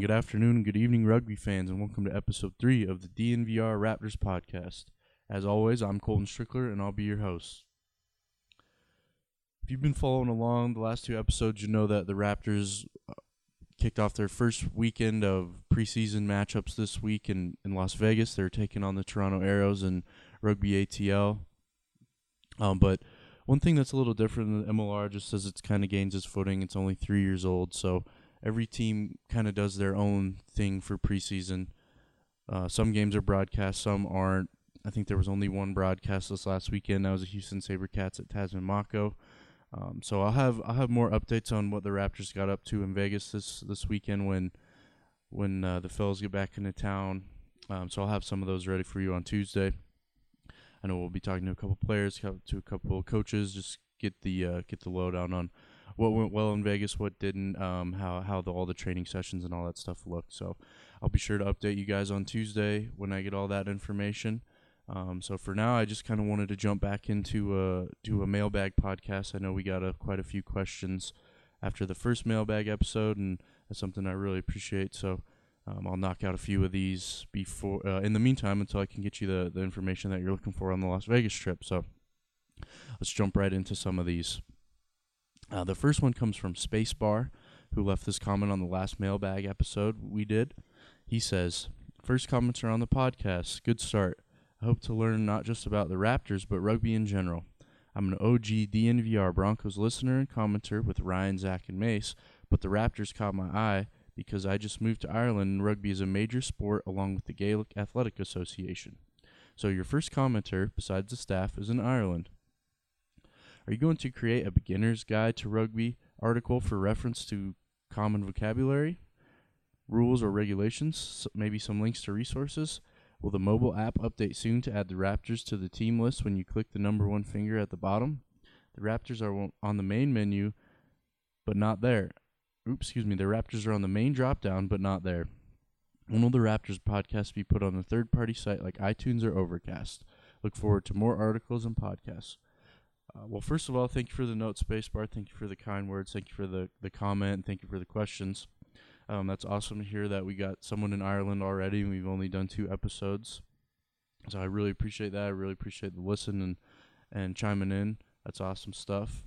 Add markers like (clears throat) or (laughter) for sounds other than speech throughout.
Good afternoon, and good evening, rugby fans, and welcome to episode three of the DNVR Raptors podcast. As always, I'm Colton Strickler, and I'll be your host. If you've been following along the last two episodes, you know that the Raptors uh, kicked off their first weekend of preseason matchups this week in, in Las Vegas. They're taking on the Toronto Arrows and Rugby ATL. Um, but one thing that's a little different than the MLR, just as it's kind of gains its footing, it's only three years old, so every team kind of does their own thing for preseason. Uh, some games are broadcast, some aren't. I think there was only one broadcast this last weekend. That was the Houston SaberCats at Tasman Mako. Um, so I'll have I'll have more updates on what the Raptors got up to in Vegas this this weekend when when uh, the fellas get back into town. Um, so I'll have some of those ready for you on Tuesday. I know we'll be talking to a couple players, to a couple coaches, just get the uh, get the lowdown on what went well in Vegas, what didn't, um, how how the, all the training sessions and all that stuff looked. So I'll be sure to update you guys on Tuesday when I get all that information. Um, so for now, I just kind of wanted to jump back into a to a mailbag podcast. I know we got a, quite a few questions after the first mailbag episode, and that's something I really appreciate. So um, I'll knock out a few of these before uh, in the meantime until I can get you the the information that you're looking for on the Las Vegas trip. So let's jump right into some of these. Uh, the first one comes from Spacebar, who left this comment on the last mailbag episode we did. He says, First comments are on the podcast. Good start. I hope to learn not just about the Raptors, but rugby in general. I'm an OG DNVR Broncos listener and commenter with Ryan, Zach, and Mace, but the Raptors caught my eye because I just moved to Ireland and rugby is a major sport along with the Gaelic Athletic Association. So your first commenter, besides the staff, is in Ireland. Are you going to create a beginner's guide to rugby article for reference to common vocabulary, rules, or regulations? Maybe some links to resources? Will the mobile app update soon to add the Raptors to the team list when you click the number one finger at the bottom? The Raptors are on- the main menu, but not there. Oops, excuse me. The Raptors are on the main drop down, but not there. When will the Raptors podcast be put on a third party site like iTunes or Overcast? Look forward to more articles and podcasts. Uh, well, first of all, thank you for the note, Spacebar. Thank you for the kind words. Thank you for the, the comment. Thank you for the questions. Um, that's awesome to hear that we got someone in Ireland already, and we've only done two episodes. So I really appreciate that. I really appreciate the listen and, and chiming in. That's awesome stuff.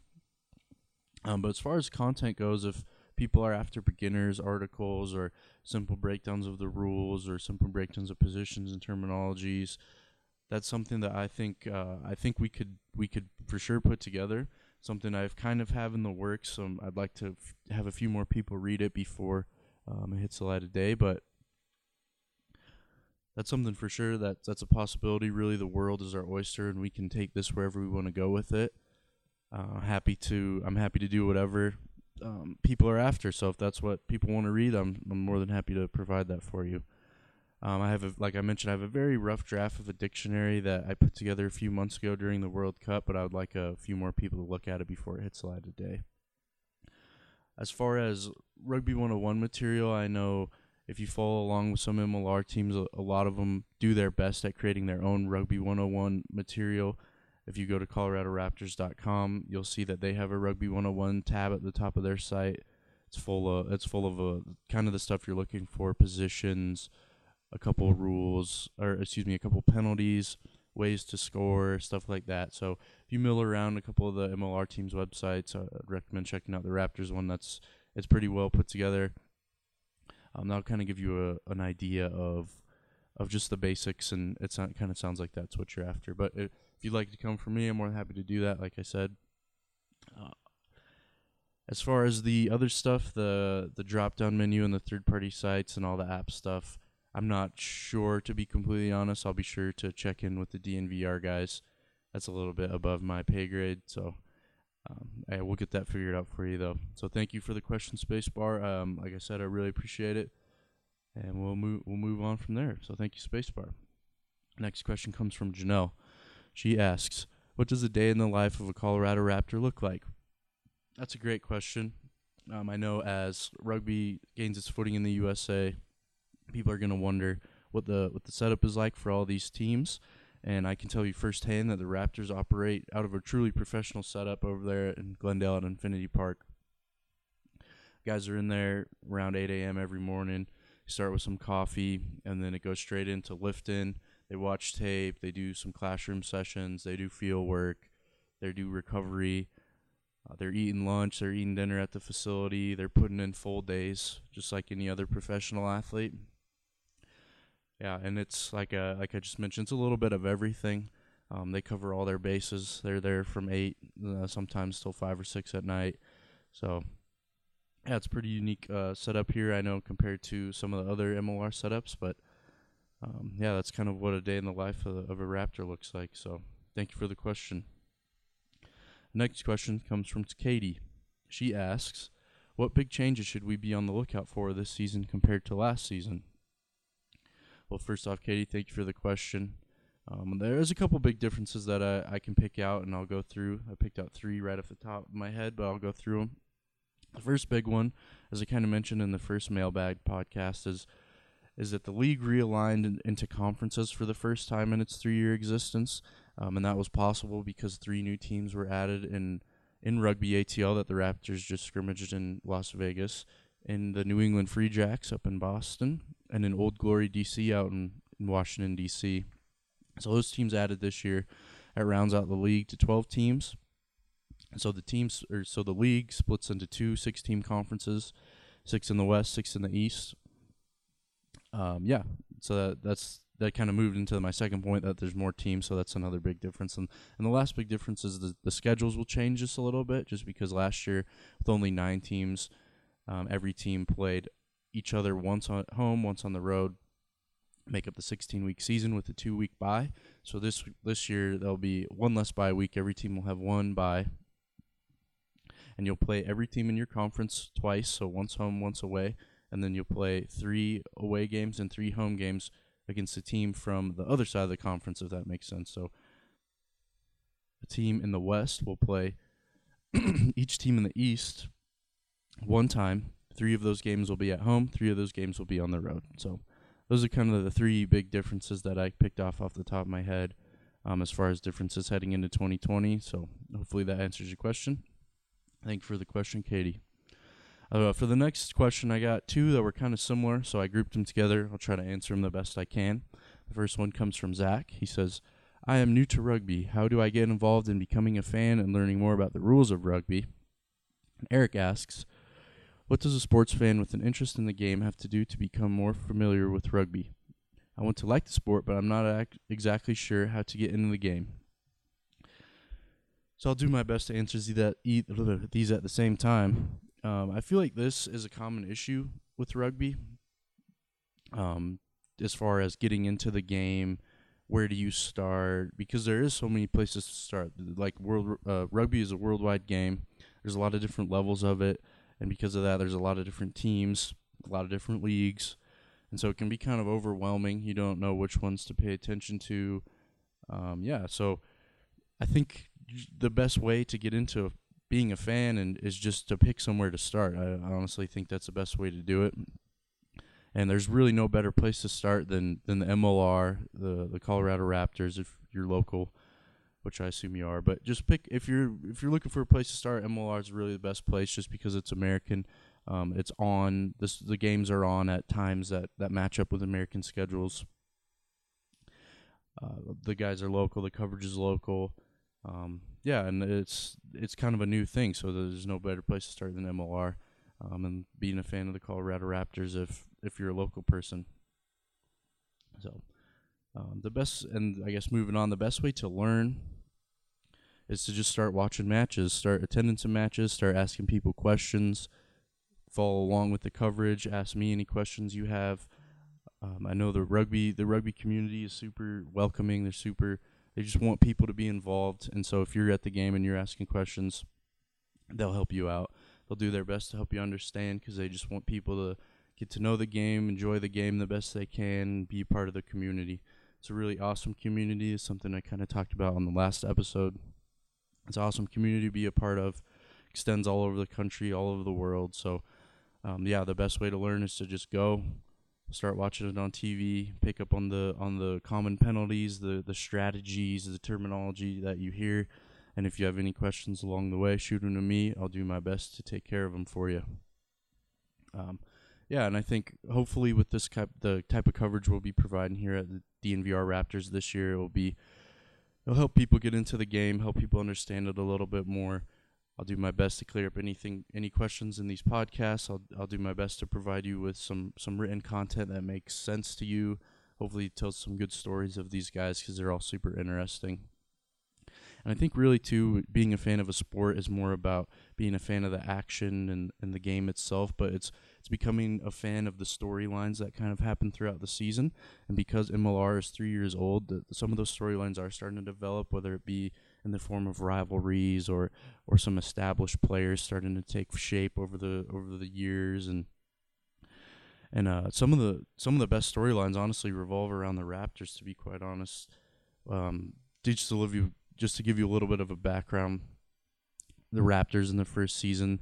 Um, but as far as content goes, if people are after beginners articles or simple breakdowns of the rules or simple breakdowns of positions and terminologies, that's something that I think uh, I think we could we could for sure put together. Something I've kind of have in the works. Um, I'd like to f- have a few more people read it before um, it hits the light of day, but that's something for sure. That that's a possibility. Really, the world is our oyster, and we can take this wherever we want to go with it. Uh, happy to I'm happy to do whatever um, people are after. So if that's what people want to read, I'm I'm more than happy to provide that for you. Um, I have, a, like I mentioned, I have a very rough draft of a dictionary that I put together a few months ago during the World Cup, but I would like a few more people to look at it before it hits the light of day. As far as Rugby 101 material, I know if you follow along with some MLR teams, a, a lot of them do their best at creating their own Rugby 101 material. If you go to coloradoraptors.com, you'll see that they have a Rugby 101 tab at the top of their site. It's full of it's full of uh, kind of the stuff you're looking for: positions, a couple rules, or excuse me, a couple penalties, ways to score, stuff like that. So if you mill around a couple of the MLR teams' websites, I'd recommend checking out the Raptors one. That's it's pretty well put together. Um, that'll kind of give you a, an idea of of just the basics, and it kind of sounds like that's what you're after. But if you'd like to come from me, I'm more than happy to do that. Like I said. Uh, as far as the other stuff, the the drop down menu and the third party sites and all the app stuff, I'm not sure to be completely honest. I'll be sure to check in with the DNVR guys. That's a little bit above my pay grade, so um, I will get that figured out for you though. So thank you for the question, Spacebar. Um, like I said, I really appreciate it, and we'll move we'll move on from there. So thank you, Spacebar. Next question comes from Janelle. She asks, "What does a day in the life of a Colorado Raptor look like?" That's a great question. Um, I know as rugby gains its footing in the USA, people are going to wonder what the what the setup is like for all these teams. And I can tell you firsthand that the Raptors operate out of a truly professional setup over there in Glendale at Infinity Park. Guys are in there around 8 a.m. every morning. Start with some coffee, and then it goes straight into lifting. They watch tape. They do some classroom sessions. They do field work. They do recovery. Uh, they're eating lunch. They're eating dinner at the facility. They're putting in full days, just like any other professional athlete. Yeah, and it's like a, like I just mentioned, it's a little bit of everything. Um, they cover all their bases. They're there from eight, uh, sometimes till five or six at night. So, yeah, it's pretty unique uh, setup here. I know compared to some of the other MLR setups, but um, yeah, that's kind of what a day in the life of, of a Raptor looks like. So, thank you for the question. Next question comes from Katie. She asks, "What big changes should we be on the lookout for this season compared to last season?" Well, first off, Katie, thank you for the question. Um, there's a couple big differences that I, I can pick out, and I'll go through. I picked out three right off the top of my head, but I'll go through them. The first big one, as I kind of mentioned in the first mailbag podcast, is is that the league realigned in, into conferences for the first time in its three-year existence, um, and that was possible because three new teams were added in in rugby ATL that the Raptors just scrimmaged in Las Vegas, in the New England Free Jacks up in Boston, and in Old Glory DC out in, in Washington DC. So those teams added this year. That rounds out the league to 12 teams. So the teams, or so the league splits into two six-team conferences, six in the West, six in the East. Um, yeah, so that, that's that kind of moved into my second point that there's more teams, so that's another big difference. And and the last big difference is the the schedules will change just a little bit, just because last year with only nine teams, um, every team played each other once on home, once on the road. Make up the 16 week season with a two week bye. So this this year there'll be one less bye week. Every team will have one bye, and you'll play every team in your conference twice. So once home, once away, and then you'll play three away games and three home games against a team from the other side of the conference, if that makes sense. So a team in the West will play (clears throat) each team in the East one time. Three of those games will be at home. Three of those games will be on the road. So those are kind of the three big differences that I picked off off the top of my head um, as far as differences heading into 2020. So hopefully that answers your question. Thank you for the question, Katie. Uh, for the next question, I got two that were kind of similar, so I grouped them together. I'll try to answer them the best I can. The first one comes from Zach. He says, I am new to rugby. How do I get involved in becoming a fan and learning more about the rules of rugby? And Eric asks, What does a sports fan with an interest in the game have to do to become more familiar with rugby? I want to like the sport, but I'm not ac- exactly sure how to get into the game. So I'll do my best to answer (laughs) these at the same time. Um, I feel like this is a common issue with rugby. Um, as far as getting into the game, where do you start? Because there is so many places to start. Like world uh, rugby is a worldwide game. There's a lot of different levels of it, and because of that, there's a lot of different teams, a lot of different leagues, and so it can be kind of overwhelming. You don't know which ones to pay attention to. Um, yeah, so I think the best way to get into being a fan and is just to pick somewhere to start. I, honestly think that's the best way to do it. And there's really no better place to start than than the MLR, the the Colorado Raptors, if you're local, which I assume you are. But just pick if you're if you're looking for a place to start, MLR is really the best place, just because it's American. Um, it's on this. The games are on at times that that match up with American schedules. Uh, the guys are local. The coverage is local. Um, yeah, and it's it's kind of a new thing. So there's no better place to start than MLR, um, and being a fan of the Colorado Raptors if if you're a local person. So um, the best, and I guess moving on, the best way to learn is to just start watching matches, start attending some matches, start asking people questions, follow along with the coverage, ask me any questions you have. Um, I know the rugby the rugby community is super welcoming. They're super they just want people to be involved. And so if you're at the game and you're asking questions, they'll help you out. They'll do their best to help you understand because they just want people to get to know the game, enjoy the game the best they can, be part of the community. It's a really awesome community. It's something I kind of talked about on the last episode. It's an awesome community to be a part of. Extends all over the country, all over the world. So, um, yeah, the best way to learn is to just go, start watching it on TV, pick up on the on the common penalties, the the strategies, the terminology that you hear, and if you have any questions along the way, shoot them to me. I'll do my best to take care of them for you. Um, yeah, and I think hopefully with this type the type of coverage we'll be providing here at the DNVR Raptors this year, it will be it'll help people get into the game, help people understand it a little bit more. I'll do my best to clear up anything, any questions in these podcasts. I'll I'll do my best to provide you with some some written content that makes sense to you. Hopefully, tell some good stories of these guys because they're all super interesting. And I think really too, being a fan of a sport is more about being a fan of the action and, and the game itself, but it's it's becoming a fan of the storylines that kind of happen throughout the season. And because MLR is three years old, the, some of those storylines are starting to develop, whether it be in the form of rivalries or or some established players starting to take shape over the over the years and and uh, some of the some of the best storylines honestly revolve around the Raptors. To be quite honest, um, just to give you just to give you a little bit of a background, the Raptors in the first season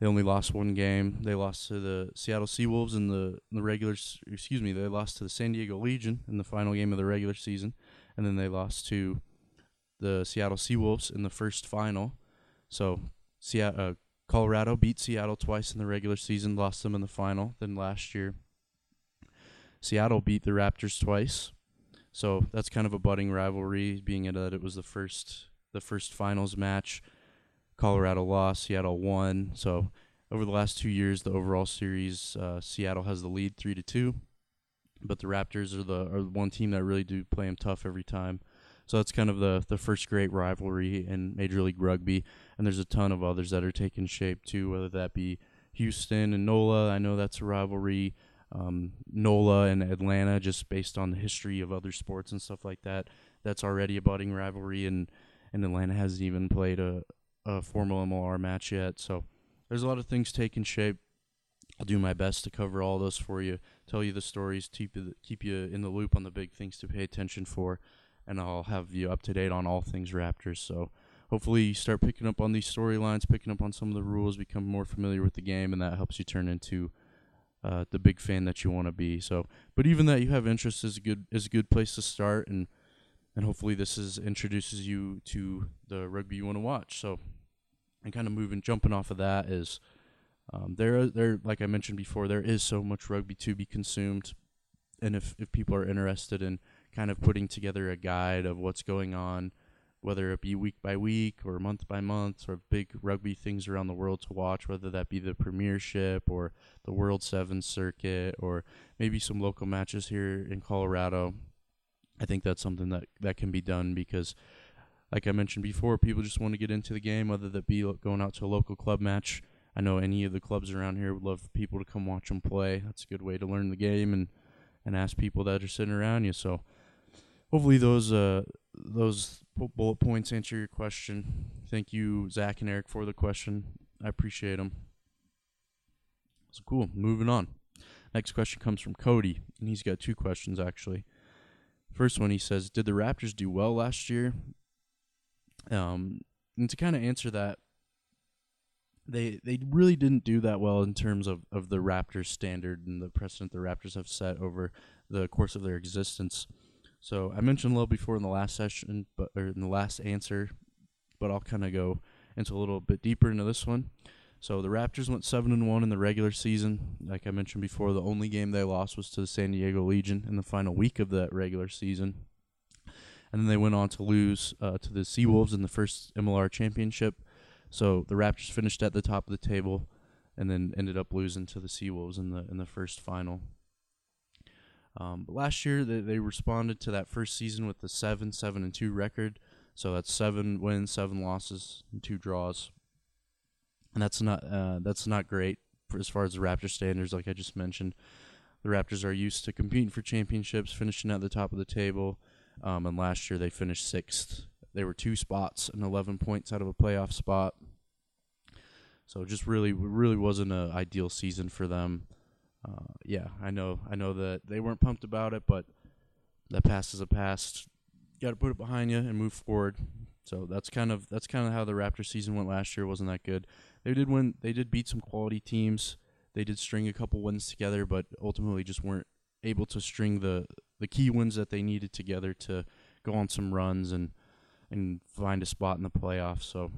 they only lost one game. They lost to the Seattle Seawolves in the in the regular. Excuse me, they lost to the San Diego Legion in the final game of the regular season, and then they lost to the Seattle Seawolves in the first final. So, Seattle, uh, Colorado beat Seattle twice in the regular season, lost them in the final. Then last year, Seattle beat the Raptors twice. So that's kind of a budding rivalry, being that it was the first the first finals match. Colorado lost, Seattle won. So over the last two years, the overall series, uh, Seattle has the lead three to two, but the Raptors are the are one team that really do play them tough every time. So that's kind of the the first great rivalry in Major League Rugby, and there's a ton of others that are taking shape too. Whether that be Houston and NOLA, I know that's a rivalry. Um, NOLA and Atlanta, just based on the history of other sports and stuff like that, that's already a budding rivalry, and and Atlanta hasn't even played a a formal MLR match yet. So there's a lot of things taking shape. I'll do my best to cover all those for you, tell you the stories, keep you keep you in the loop on the big things to pay attention for and I'll have you up to date on all things Raptors. So hopefully you start picking up on these storylines, picking up on some of the rules, become more familiar with the game, and that helps you turn into uh, the big fan that you want to be. So, but even that you have interest is a good is a good place to start, and and hopefully this is introduces you to the rugby you want to watch. So, and kind of moving, jumping off of that is. Um, there, there, like I mentioned before, there is so much rugby to be consumed, and if if people are interested in kind of putting together a guide of what's going on, whether it be week by week or month by month, or big rugby things around the world to watch, whether that be the Premiership or the World Seven Circuit or maybe some local matches here in Colorado. I think that's something that, that can be done because, like I mentioned before, people just want to get into the game, whether that be going out to a local club match. I know any of the clubs around here would love people to come watch them play. That's a good way to learn the game and, and ask people that are sitting around you. So hopefully those uh those bullet points answer your question. Thank you, Zach and Eric, for the question. I appreciate them. So cool. Moving on. Next question comes from Cody, and he's got two questions actually. First one, he says, "Did the Raptors do well last year?" Um, and to kind of answer that, they they really didn't do that well in terms of of the Raptors standard and the precedent the Raptors have set over the course of their existence. So I mentioned a little before in the last session, but or in the last answer, but I'll kind of go into a little bit deeper into this one. So the Raptors went seven and one in the regular season. Like I mentioned before, the only game they lost was to the San Diego Legion in the final week of that regular season. And then they went on to lose uh, to the Seawolves in the first MLR championship. So the Raptors finished at the top of the table, and then ended up losing to the Seawolves in the in the first final. Um, but last year they, they responded to that first season with the seven seven and two record. So that's seven wins, seven losses, and two draws. And that's not uh, that's not great as far as the Raptor standards. Like I just mentioned, the Raptors are used to competing for championships, finishing at the top of the table. Um, and last year they finished sixth. They were two spots and 11 points out of a playoff spot. So just really, really wasn't an ideal season for them. Uh, yeah, I know, I know that they weren't pumped about it, but that past is a past. Got to put it behind you and move forward. So that's kind of that's kind of how the Raptor season went last year. wasn't that good? They did win. They did beat some quality teams. They did string a couple wins together, but ultimately just weren't able to string the the key wins that they needed together to go on some runs and and find a spot in the playoffs. So,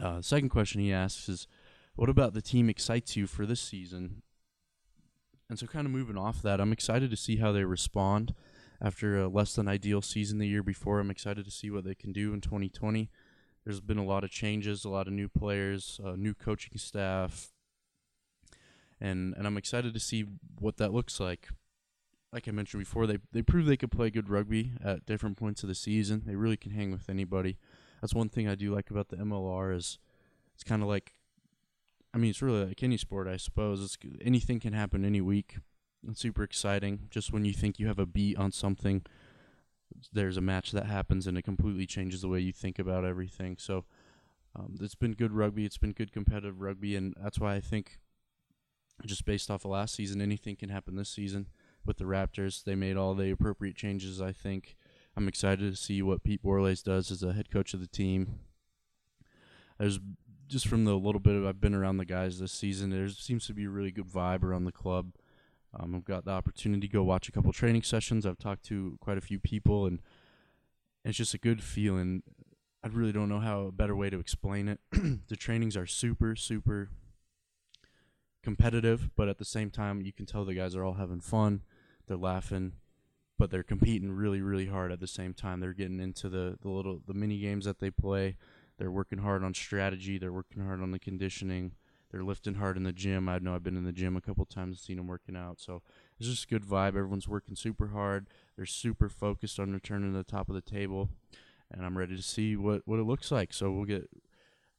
uh, second question he asks is, what about the team excites you for this season? And so, kind of moving off that, I'm excited to see how they respond after a less than ideal season the year before. I'm excited to see what they can do in 2020. There's been a lot of changes, a lot of new players, uh, new coaching staff, and and I'm excited to see what that looks like. Like I mentioned before, they they prove they could play good rugby at different points of the season. They really can hang with anybody. That's one thing I do like about the MLR is it's kind of like I mean, it's really like any sport, I suppose. It's anything can happen any week. It's super exciting. Just when you think you have a beat on something, there's a match that happens and it completely changes the way you think about everything. So um, it's been good rugby. It's been good competitive rugby, and that's why I think, just based off of last season, anything can happen this season with the Raptors. They made all the appropriate changes. I think I'm excited to see what Pete Borlase does as a head coach of the team. There's just from the little bit of I've been around the guys this season, there seems to be a really good vibe around the club. Um, I've got the opportunity to go watch a couple training sessions. I've talked to quite a few people, and it's just a good feeling. I really don't know how a better way to explain it. (clears throat) the trainings are super, super competitive, but at the same time, you can tell the guys are all having fun. They're laughing, but they're competing really, really hard at the same time. They're getting into the, the little the mini games that they play. They're working hard on strategy. They're working hard on the conditioning. They're lifting hard in the gym. I know I've been in the gym a couple times, seen them working out. So it's just a good vibe. Everyone's working super hard. They're super focused on returning to the top of the table, and I'm ready to see what what it looks like. So we'll get.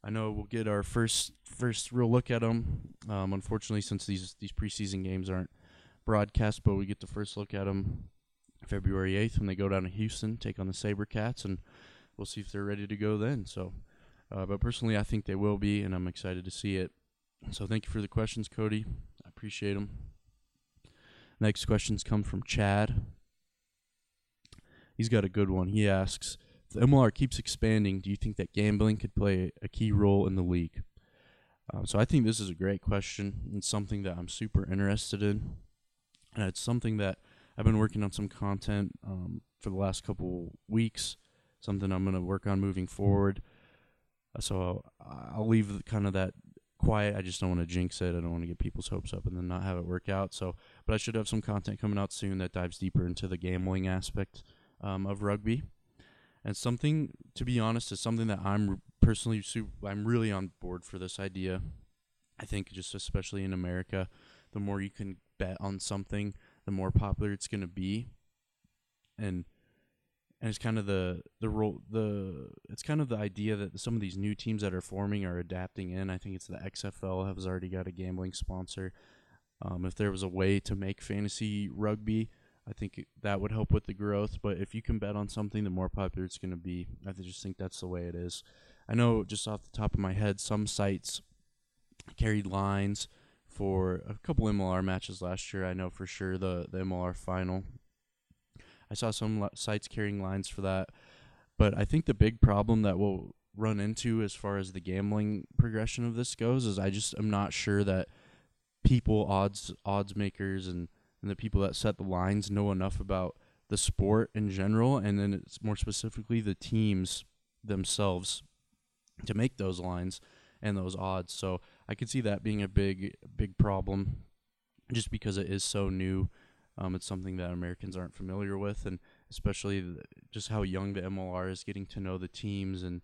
I know we'll get our first first real look at them. Um, unfortunately, since these these preseason games aren't broadcast, but we get the first look at them February 8th when they go down to Houston, take on the SaberCats, and we'll see if they're ready to go then. So uh, but personally, I think they will be, and I'm excited to see it. So thank you for the questions, Cody. I appreciate them. Next questions come from Chad. He's got a good one. He asks, if the MLR keeps expanding, do you think that gambling could play a key role in the league? Uh, so I think this is a great question and something that I'm super interested in. And it's something that I've been working on some content um, for the last couple weeks, something I'm going to work on moving forward. So I'll leave kind of that quiet. I just don't want to jinx it. I don't want to get people's hopes up and then not have it work out. So, but I should have some content coming out soon that dives deeper into the gambling aspect um, of rugby. And something, to be honest, is something that I'm personally super, I'm really on board for this idea. I think just especially in America, the more you can bet on something, the more popular it's going to be. And and it's kind of the the role the it's kind of the idea that some of these new teams that are forming are adapting in. I think it's the XFL has already got a gambling sponsor. Um, if there was a way to make fantasy rugby, I think that would help with the growth. But if you can bet on something, the more popular it's going to be. I just think that's the way it is. I know just off the top of my head, some sites carried lines for a couple MLR matches last year. I know for sure the the MLR final I saw some sites carrying lines for that. But I think the big problem that we'll run into as far as the gambling progression of this goes is I just am not sure that people odds odds makers and, and the people that set the lines know enough about the sport in general and then it's more specifically the teams themselves to make those lines and those odds. So I could see that being a big big problem, just because it is so new. Um, it's something that Americans aren't familiar with, and especially the, just how young the MLR is, getting to know the teams and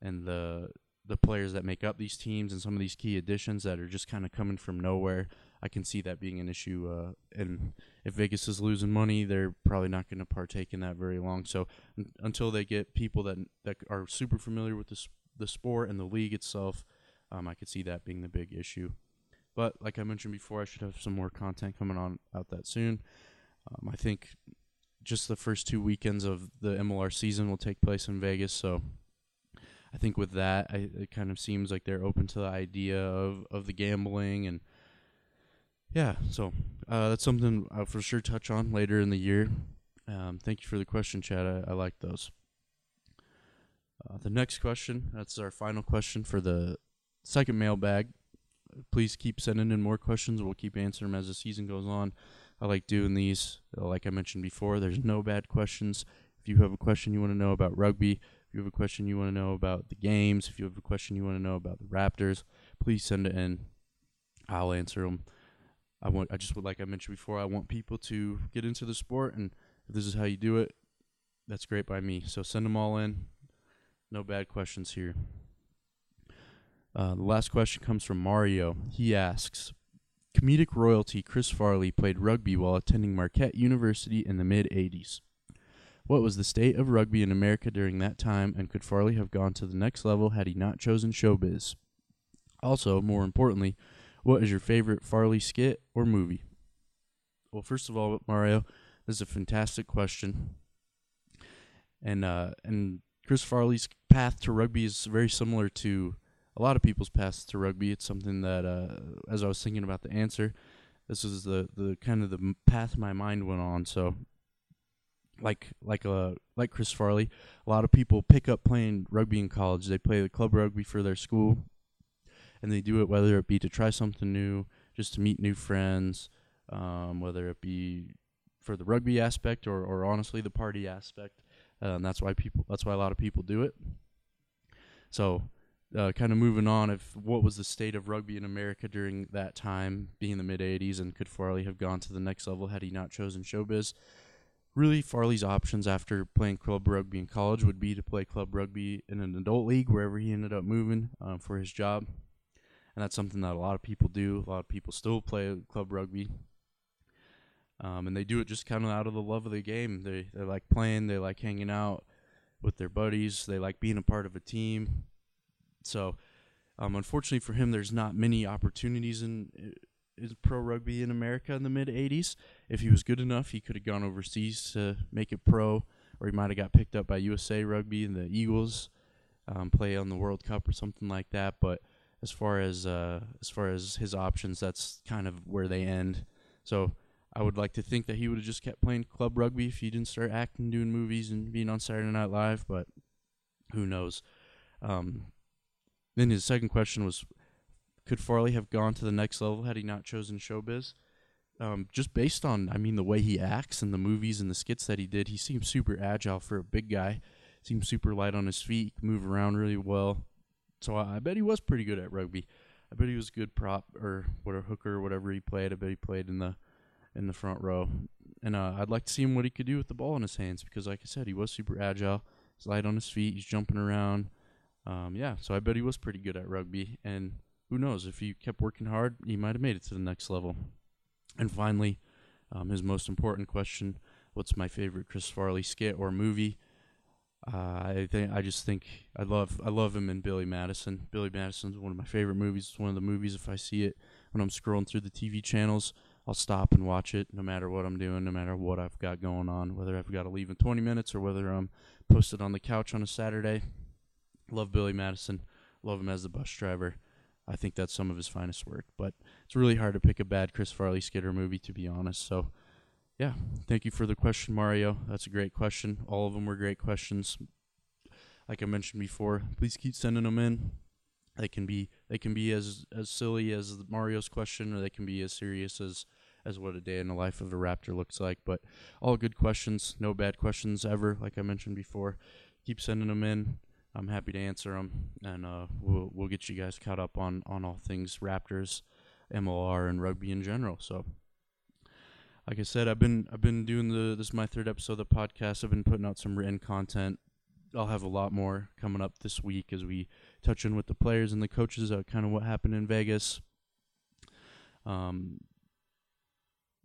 and the the players that make up these teams and some of these key additions that are just kind of coming from nowhere. I can see that being an issue. Uh, and if Vegas is losing money, they're probably not going to partake in that very long. So n- until they get people that that are super familiar with the the sport and the league itself, um, I could see that being the big issue. But like I mentioned before, I should have some more content coming on out that soon. Um, I think just the first two weekends of the MLR season will take place in Vegas, so I think with that, I, it kind of seems like they're open to the idea of, of the gambling and yeah, so uh, that's something I'll for sure touch on later in the year. Um, thank you for the question, Chad. I, I like those. Uh, the next question, that's our final question for the second mailbag. Please keep sending in more questions. We'll keep answering them as the season goes on. I like doing these. Uh, like I mentioned before, there's no bad questions. If you have a question you want to know about rugby, if you have a question you want to know about the games, if you have a question you want to know about the Raptors, please send it in. I'll answer them. I want. I just would like I mentioned before. I want people to get into the sport, and if this is how you do it, that's great by me. So send them all in. No bad questions here. Uh, the last question comes from Mario. He asks, comedic royalty Chris Farley played rugby while attending Marquette University in the mid 80s. What was the state of rugby in America during that time, and could Farley have gone to the next level had he not chosen showbiz? Also, more importantly, what is your favorite Farley skit or movie? Well, first of all, Mario, this is a fantastic question. And uh, and Chris Farley's path to rugby is very similar to a lot of people's paths to rugby. It's something that, uh, as I was thinking about the answer, this is the, the kind of the path my mind went on. So like like uh like Chris Farley, a lot of people pick up playing rugby in college. They play the club rugby for their school, and they do it whether it be to try something new, just to meet new friends, um, whether it be for the rugby aspect or, or honestly the party aspect. Uh, and that's why people that's why a lot of people do it. So, uh, kind of moving on, if what was the state of rugby in America during that time, being the mid '80s, and could Farley have gone to the next level had he not chosen showbiz? really Farley's options after playing club rugby in college would be to play club rugby in an adult league wherever he ended up moving um, for his job. And that's something that a lot of people do. A lot of people still play club rugby. Um, and they do it just kind of out of the love of the game. They, they like playing, they like hanging out with their buddies, they like being a part of a team. So, um, unfortunately for him, there's not many opportunities in is pro rugby in America in the mid 80s. If he was good enough, he could have gone overseas to make it pro, or he might have got picked up by USA Rugby and the Eagles, um, play on the World Cup or something like that. But as far as uh, as far as his options, that's kind of where they end. So I would like to think that he would have just kept playing club rugby if he didn't start acting, doing movies, and being on Saturday Night Live. But who knows? Um, then his second question was could Farley have gone to the next level had he not chosen showbiz? Um, just based on, I mean, the way he acts and the movies and the skits that he did, he seems super agile for a big guy. Seems super light on his feet, move around really well. So I, I bet he was pretty good at rugby. I bet he was a good prop or what a hooker or whatever he played. I bet he played in the in the front row. And uh, I'd like to see him what he could do with the ball in his hands because, like I said, he was super agile. He's light on his feet. He's jumping around. Um, yeah, so I bet he was pretty good at rugby. And who knows? If he kept working hard, he might have made it to the next level. And finally, um, his most important question: What's my favorite Chris Farley skit or movie? Uh, I think I just think I love I love him in Billy Madison. Billy Madison's one of my favorite movies. It's one of the movies if I see it when I'm scrolling through the TV channels, I'll stop and watch it no matter what I'm doing, no matter what I've got going on, whether I've got to leave in 20 minutes or whether I'm posted on the couch on a Saturday. Love Billy Madison. Love him as the bus driver. I think that's some of his finest work. But it's really hard to pick a bad Chris Farley Skitter movie, to be honest. So, yeah, thank you for the question, Mario. That's a great question. All of them were great questions. Like I mentioned before, please keep sending them in. They can be they can be as as silly as Mario's question, or they can be as serious as as what a day in the life of a raptor looks like. But all good questions, no bad questions ever. Like I mentioned before, keep sending them in. I'm happy to answer them, and uh, we'll we'll get you guys caught up on on all things Raptors, MLR, and rugby in general. So, like I said, I've been I've been doing the this is my third episode of the podcast. I've been putting out some written content. I'll have a lot more coming up this week as we touch in with the players and the coaches, uh, kind of what happened in Vegas. Um,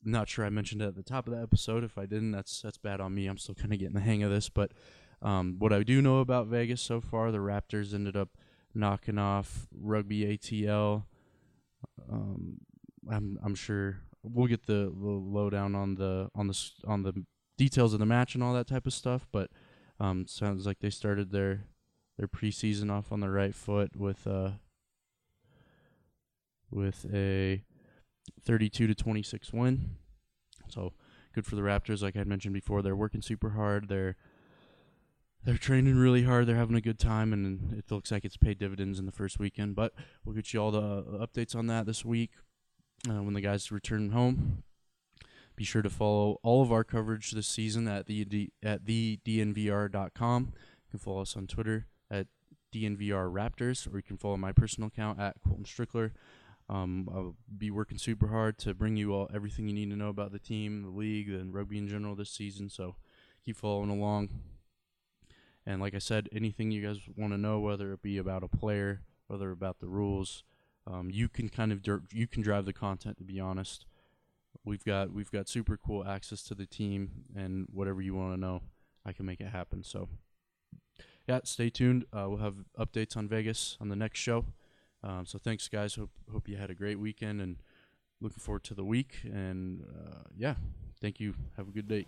not sure I mentioned it at the top of the episode. If I didn't, that's that's bad on me. I'm still kind of getting the hang of this, but um, what I do know about Vegas so far, the Raptors ended up knocking off Rugby ATL. Um, I'm I'm sure we'll get the, the lowdown on the on the on the details of the match and all that type of stuff, but um, sounds like they started their their preseason off on the right foot with uh with a 32 to 26 win. So good for the Raptors. Like I mentioned before, they're working super hard. They're they're training really hard. They're having a good time, and it looks like it's paid dividends in the first weekend. But we'll get you all the uh, updates on that this week uh, when the guys return home. Be sure to follow all of our coverage this season at the at the dnvr.com. You can follow us on Twitter at dnvr raptors, or you can follow my personal account at Colton Strickler. Um, I'll be working super hard to bring you all everything you need to know about the team, the league, and rugby in general this season. So keep following along. And like I said, anything you guys want to know, whether it be about a player, whether about the rules, um, you can kind of you can drive the content. To be honest, we've got we've got super cool access to the team, and whatever you want to know, I can make it happen. So, yeah, stay tuned. Uh, we'll have updates on Vegas on the next show. Um, so thanks, guys. Hope hope you had a great weekend, and looking forward to the week. And uh, yeah, thank you. Have a good day.